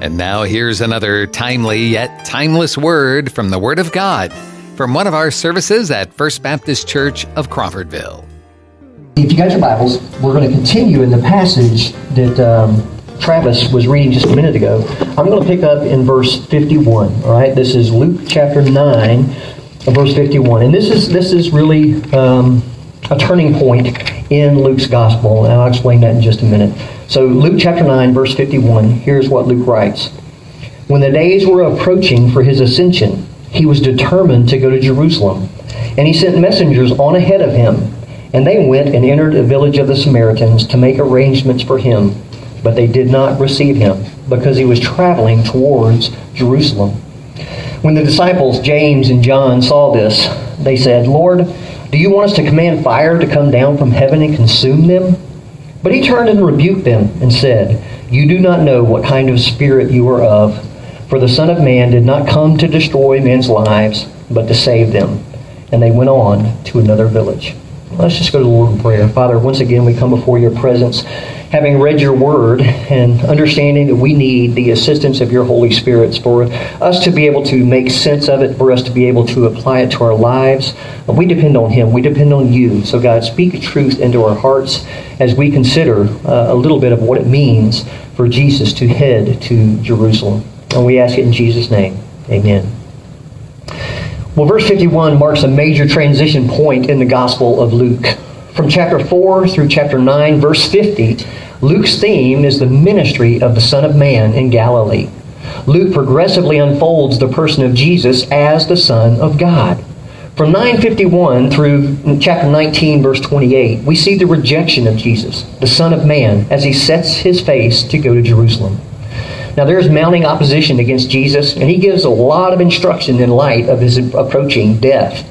And now here's another timely yet timeless word from the Word of God from one of our services at First Baptist Church of Crawfordville. If you got your Bibles, we're going to continue in the passage that um, Travis was reading just a minute ago. I'm going to pick up in verse 51. All right, this is Luke chapter 9, verse 51, and this is this is really um, a turning point in Luke's gospel, and I'll explain that in just a minute. So, Luke chapter 9, verse 51. Here's what Luke writes: When the days were approaching for his ascension, he was determined to go to Jerusalem, and he sent messengers on ahead of him. And they went and entered a village of the Samaritans to make arrangements for him but they did not receive him because he was traveling towards Jerusalem. When the disciples, James and John, saw this, they said, Lord, do you want us to command fire to come down from heaven and consume them? But he turned and rebuked them and said, You do not know what kind of spirit you are of, for the Son of Man did not come to destroy men's lives, but to save them. And they went on to another village. Let's just go to the Lord in prayer. Father, once again, we come before your presence having read your word and understanding that we need the assistance of your Holy Spirit for us to be able to make sense of it, for us to be able to apply it to our lives. We depend on Him. We depend on you. So, God, speak truth into our hearts as we consider uh, a little bit of what it means for Jesus to head to Jerusalem. And we ask it in Jesus' name. Amen. Well, verse 51 marks a major transition point in the Gospel of Luke. From chapter 4 through chapter 9, verse 50, Luke's theme is the ministry of the Son of Man in Galilee. Luke progressively unfolds the person of Jesus as the Son of God. From 951 through chapter 19, verse 28, we see the rejection of Jesus, the Son of Man, as he sets his face to go to Jerusalem. Now, there's mounting opposition against Jesus, and he gives a lot of instruction in light of his approaching death.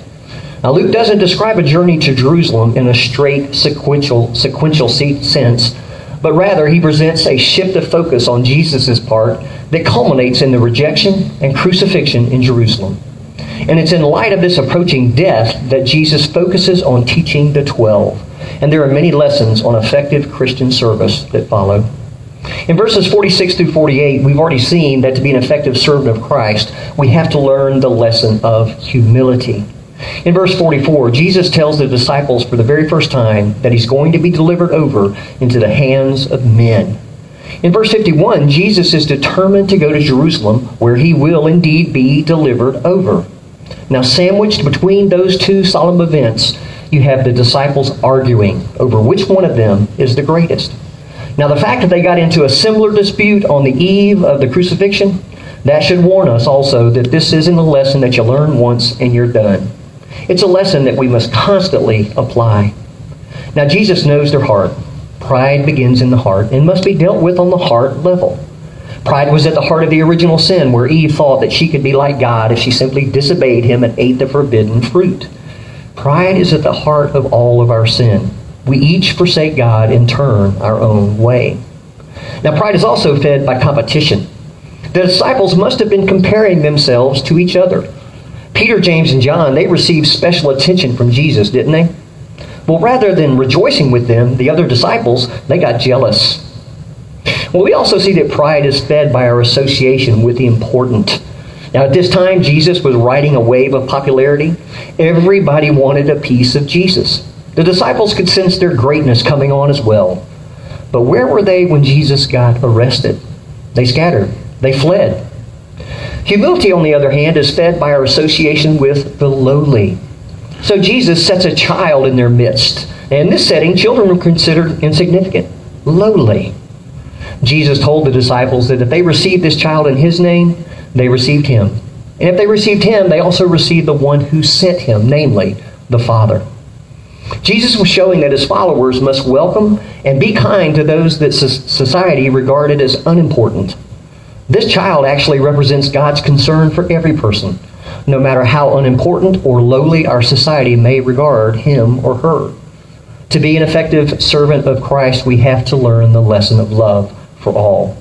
Now, Luke doesn't describe a journey to Jerusalem in a straight sequential, sequential sense, but rather he presents a shift of focus on Jesus' part that culminates in the rejection and crucifixion in Jerusalem. And it's in light of this approaching death that Jesus focuses on teaching the twelve. And there are many lessons on effective Christian service that follow. In verses 46 through 48, we've already seen that to be an effective servant of Christ, we have to learn the lesson of humility. In verse 44, Jesus tells the disciples for the very first time that he's going to be delivered over into the hands of men. In verse 51, Jesus is determined to go to Jerusalem, where he will indeed be delivered over. Now, sandwiched between those two solemn events, you have the disciples arguing over which one of them is the greatest. Now, the fact that they got into a similar dispute on the eve of the crucifixion, that should warn us also that this isn't a lesson that you learn once and you're done. It's a lesson that we must constantly apply. Now, Jesus knows their heart. Pride begins in the heart and must be dealt with on the heart level. Pride was at the heart of the original sin, where Eve thought that she could be like God if she simply disobeyed him and ate the forbidden fruit. Pride is at the heart of all of our sin. We each forsake God and turn our own way. Now, pride is also fed by competition. The disciples must have been comparing themselves to each other. Peter, James, and John, they received special attention from Jesus, didn't they? Well, rather than rejoicing with them, the other disciples, they got jealous. Well, we also see that pride is fed by our association with the important. Now, at this time, Jesus was riding a wave of popularity. Everybody wanted a piece of Jesus. The disciples could sense their greatness coming on as well. But where were they when Jesus got arrested? They scattered, they fled. Humility, on the other hand, is fed by our association with the lowly. So Jesus sets a child in their midst. And in this setting, children were considered insignificant, lowly. Jesus told the disciples that if they received this child in his name, they received him. And if they received him, they also received the one who sent him, namely the Father. Jesus was showing that his followers must welcome and be kind to those that society regarded as unimportant. This child actually represents God's concern for every person, no matter how unimportant or lowly our society may regard him or her. To be an effective servant of Christ, we have to learn the lesson of love for all.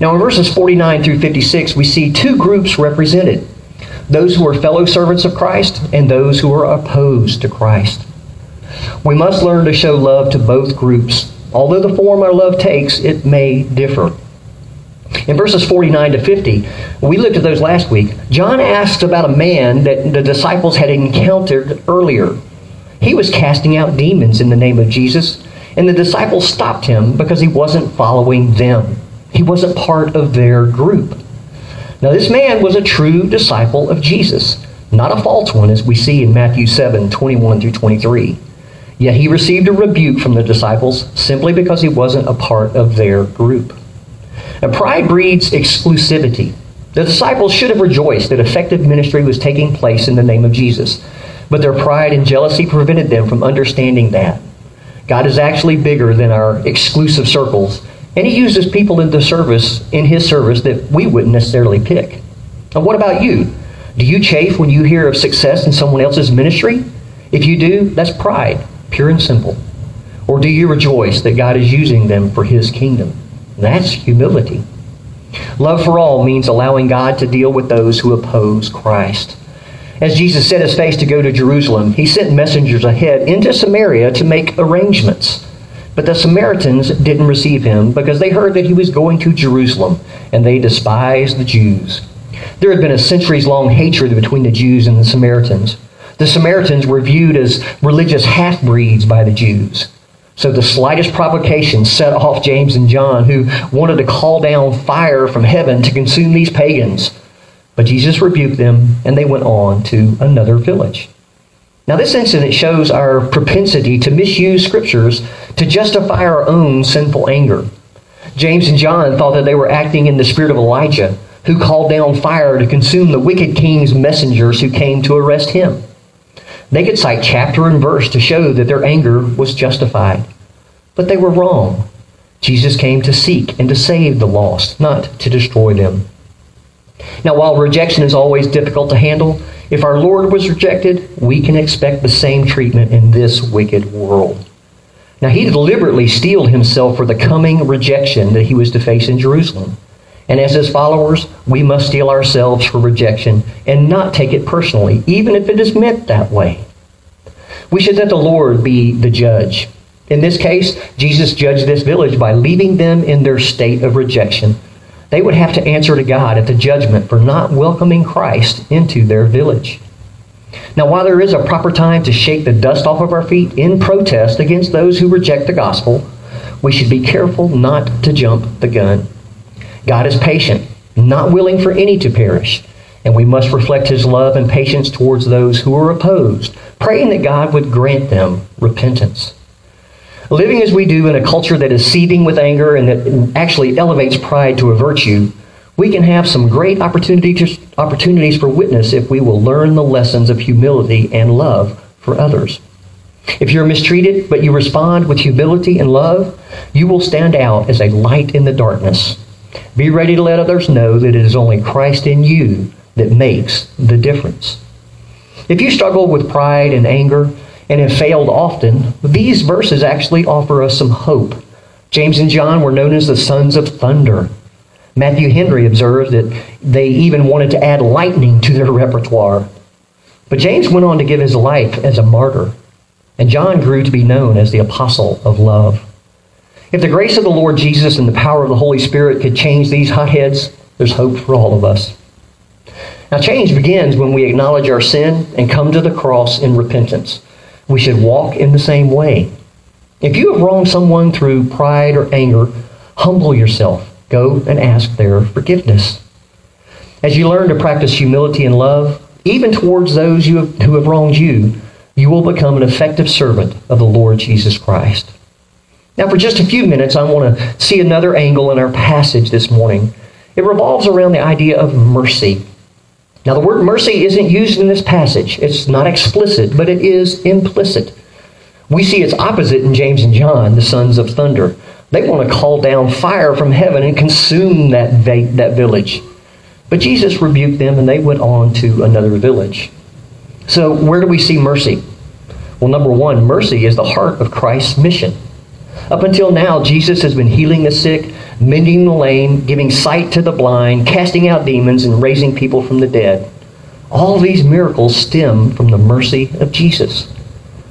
Now, in verses 49 through 56, we see two groups represented those who are fellow servants of Christ and those who are opposed to Christ. We must learn to show love to both groups. Although the form our love takes, it may differ. In verses 49 to 50, we looked at those last week. John asks about a man that the disciples had encountered earlier. He was casting out demons in the name of Jesus, and the disciples stopped him because he wasn't following them. He wasn't part of their group. Now, this man was a true disciple of Jesus, not a false one, as we see in Matthew 7 21 through 23. Yet he received a rebuke from the disciples simply because he wasn't a part of their group. Now, pride breeds exclusivity. The disciples should have rejoiced that effective ministry was taking place in the name of Jesus, but their pride and jealousy prevented them from understanding that. God is actually bigger than our exclusive circles, and He uses people in the service in His service that we wouldn't necessarily pick. And what about you? Do you chafe when you hear of success in someone else's ministry? If you do, that's pride, pure and simple. Or do you rejoice that God is using them for His kingdom? That's humility. Love for all means allowing God to deal with those who oppose Christ. As Jesus set his face to go to Jerusalem, he sent messengers ahead into Samaria to make arrangements. But the Samaritans didn't receive him because they heard that he was going to Jerusalem, and they despised the Jews. There had been a centuries long hatred between the Jews and the Samaritans. The Samaritans were viewed as religious half breeds by the Jews. So the slightest provocation set off James and John, who wanted to call down fire from heaven to consume these pagans. But Jesus rebuked them, and they went on to another village. Now, this incident shows our propensity to misuse scriptures to justify our own sinful anger. James and John thought that they were acting in the spirit of Elijah, who called down fire to consume the wicked king's messengers who came to arrest him. They could cite chapter and verse to show that their anger was justified. But they were wrong. Jesus came to seek and to save the lost, not to destroy them. Now, while rejection is always difficult to handle, if our Lord was rejected, we can expect the same treatment in this wicked world. Now, he deliberately steeled himself for the coming rejection that he was to face in Jerusalem. And as his followers, we must steel ourselves for rejection and not take it personally, even if it is meant that way. We should let the Lord be the judge. In this case, Jesus judged this village by leaving them in their state of rejection. They would have to answer to God at the judgment for not welcoming Christ into their village. Now, while there is a proper time to shake the dust off of our feet in protest against those who reject the gospel, we should be careful not to jump the gun. God is patient, not willing for any to perish, and we must reflect his love and patience towards those who are opposed, praying that God would grant them repentance. Living as we do in a culture that is seething with anger and that actually elevates pride to a virtue, we can have some great opportunities, opportunities for witness if we will learn the lessons of humility and love for others. If you're mistreated, but you respond with humility and love, you will stand out as a light in the darkness be ready to let others know that it is only Christ in you that makes the difference. If you struggle with pride and anger and have failed often, these verses actually offer us some hope. James and John were known as the sons of thunder. Matthew Henry observed that they even wanted to add lightning to their repertoire. But James went on to give his life as a martyr, and John grew to be known as the apostle of love. If the grace of the Lord Jesus and the power of the Holy Spirit could change these hotheads, there's hope for all of us. Now, change begins when we acknowledge our sin and come to the cross in repentance. We should walk in the same way. If you have wronged someone through pride or anger, humble yourself. Go and ask their forgiveness. As you learn to practice humility and love, even towards those who have wronged you, you will become an effective servant of the Lord Jesus Christ. Now, for just a few minutes, I want to see another angle in our passage this morning. It revolves around the idea of mercy. Now, the word mercy isn't used in this passage. It's not explicit, but it is implicit. We see its opposite in James and John, the sons of thunder. They want to call down fire from heaven and consume that, va- that village. But Jesus rebuked them and they went on to another village. So, where do we see mercy? Well, number one, mercy is the heart of Christ's mission. Up until now, Jesus has been healing the sick, mending the lame, giving sight to the blind, casting out demons, and raising people from the dead. All these miracles stem from the mercy of Jesus.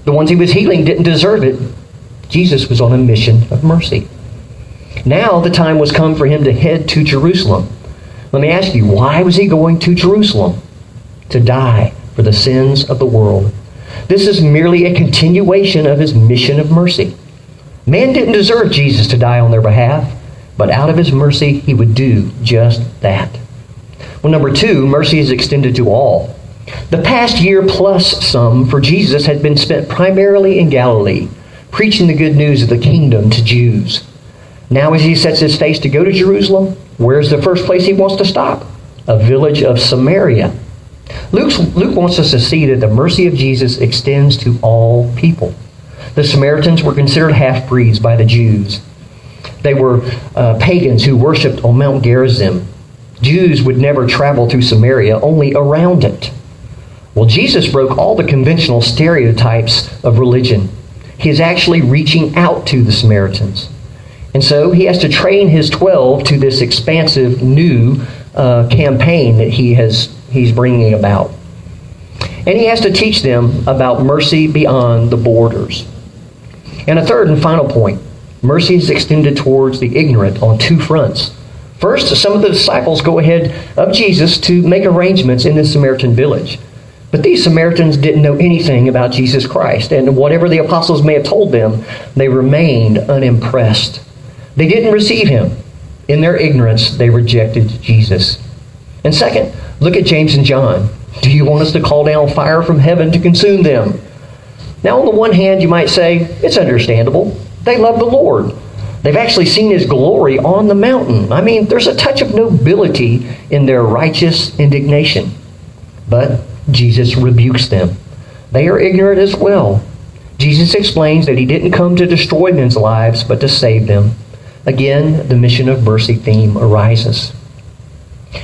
The ones he was healing didn't deserve it. Jesus was on a mission of mercy. Now the time was come for him to head to Jerusalem. Let me ask you, why was he going to Jerusalem? To die for the sins of the world. This is merely a continuation of his mission of mercy. Man didn't deserve Jesus to die on their behalf, but out of his mercy, he would do just that. Well, number two, mercy is extended to all. The past year plus some for Jesus had been spent primarily in Galilee, preaching the good news of the kingdom to Jews. Now, as he sets his face to go to Jerusalem, where's the first place he wants to stop? A village of Samaria. Luke's, Luke wants us to see that the mercy of Jesus extends to all people. The Samaritans were considered half breeds by the Jews. They were uh, pagans who worshipped on Mount Gerizim. Jews would never travel through Samaria, only around it. Well, Jesus broke all the conventional stereotypes of religion. He is actually reaching out to the Samaritans. And so he has to train his 12 to this expansive new uh, campaign that he has, he's bringing about. And he has to teach them about mercy beyond the borders. And a third and final point mercy is extended towards the ignorant on two fronts. First, some of the disciples go ahead of Jesus to make arrangements in the Samaritan village. But these Samaritans didn't know anything about Jesus Christ, and whatever the apostles may have told them, they remained unimpressed. They didn't receive him. In their ignorance, they rejected Jesus. And second, look at James and John. Do you want us to call down fire from heaven to consume them? Now, on the one hand, you might say, it's understandable. They love the Lord. They've actually seen his glory on the mountain. I mean, there's a touch of nobility in their righteous indignation. But Jesus rebukes them. They are ignorant as well. Jesus explains that he didn't come to destroy men's lives, but to save them. Again, the mission of mercy theme arises.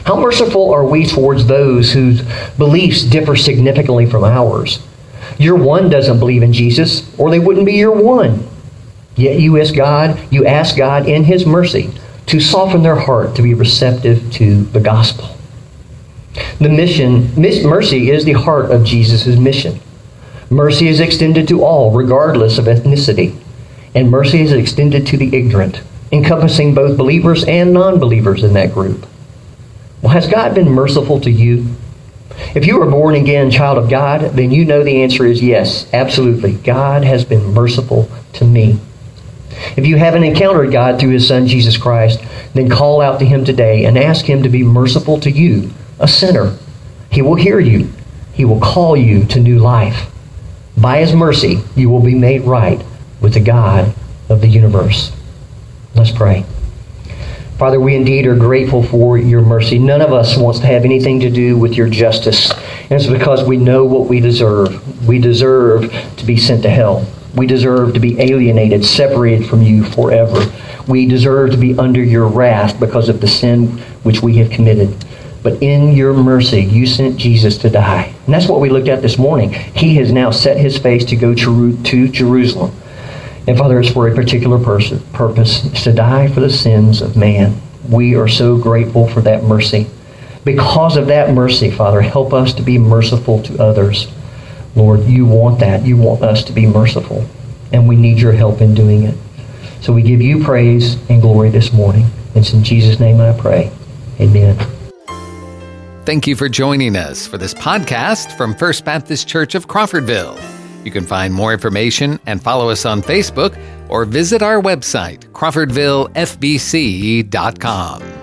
How merciful are we towards those whose beliefs differ significantly from ours? Your one doesn't believe in Jesus, or they wouldn't be your one. Yet you ask God, you ask God in his mercy to soften their heart to be receptive to the gospel. The mission, mercy is the heart of Jesus' mission. Mercy is extended to all, regardless of ethnicity. And mercy is extended to the ignorant, encompassing both believers and non believers in that group. Well, has God been merciful to you? If you are born again child of God, then you know the answer is yes, absolutely. God has been merciful to me. If you haven't encountered God through his son Jesus Christ, then call out to him today and ask him to be merciful to you, a sinner. He will hear you. He will call you to new life. By his mercy, you will be made right with the God of the universe. Let's pray. Father, we indeed are grateful for your mercy. None of us wants to have anything to do with your justice. And it's because we know what we deserve. We deserve to be sent to hell. We deserve to be alienated, separated from you forever. We deserve to be under your wrath because of the sin which we have committed. But in your mercy, you sent Jesus to die. And that's what we looked at this morning. He has now set his face to go to Jerusalem. And Father, it's for a particular person, purpose. It's to die for the sins of man. We are so grateful for that mercy. Because of that mercy, Father, help us to be merciful to others. Lord, you want that. You want us to be merciful. And we need your help in doing it. So we give you praise and glory this morning. It's in Jesus' name I pray. Amen. Thank you for joining us for this podcast from First Baptist Church of Crawfordville. You can find more information and follow us on Facebook or visit our website, crawfordvillefbc.com.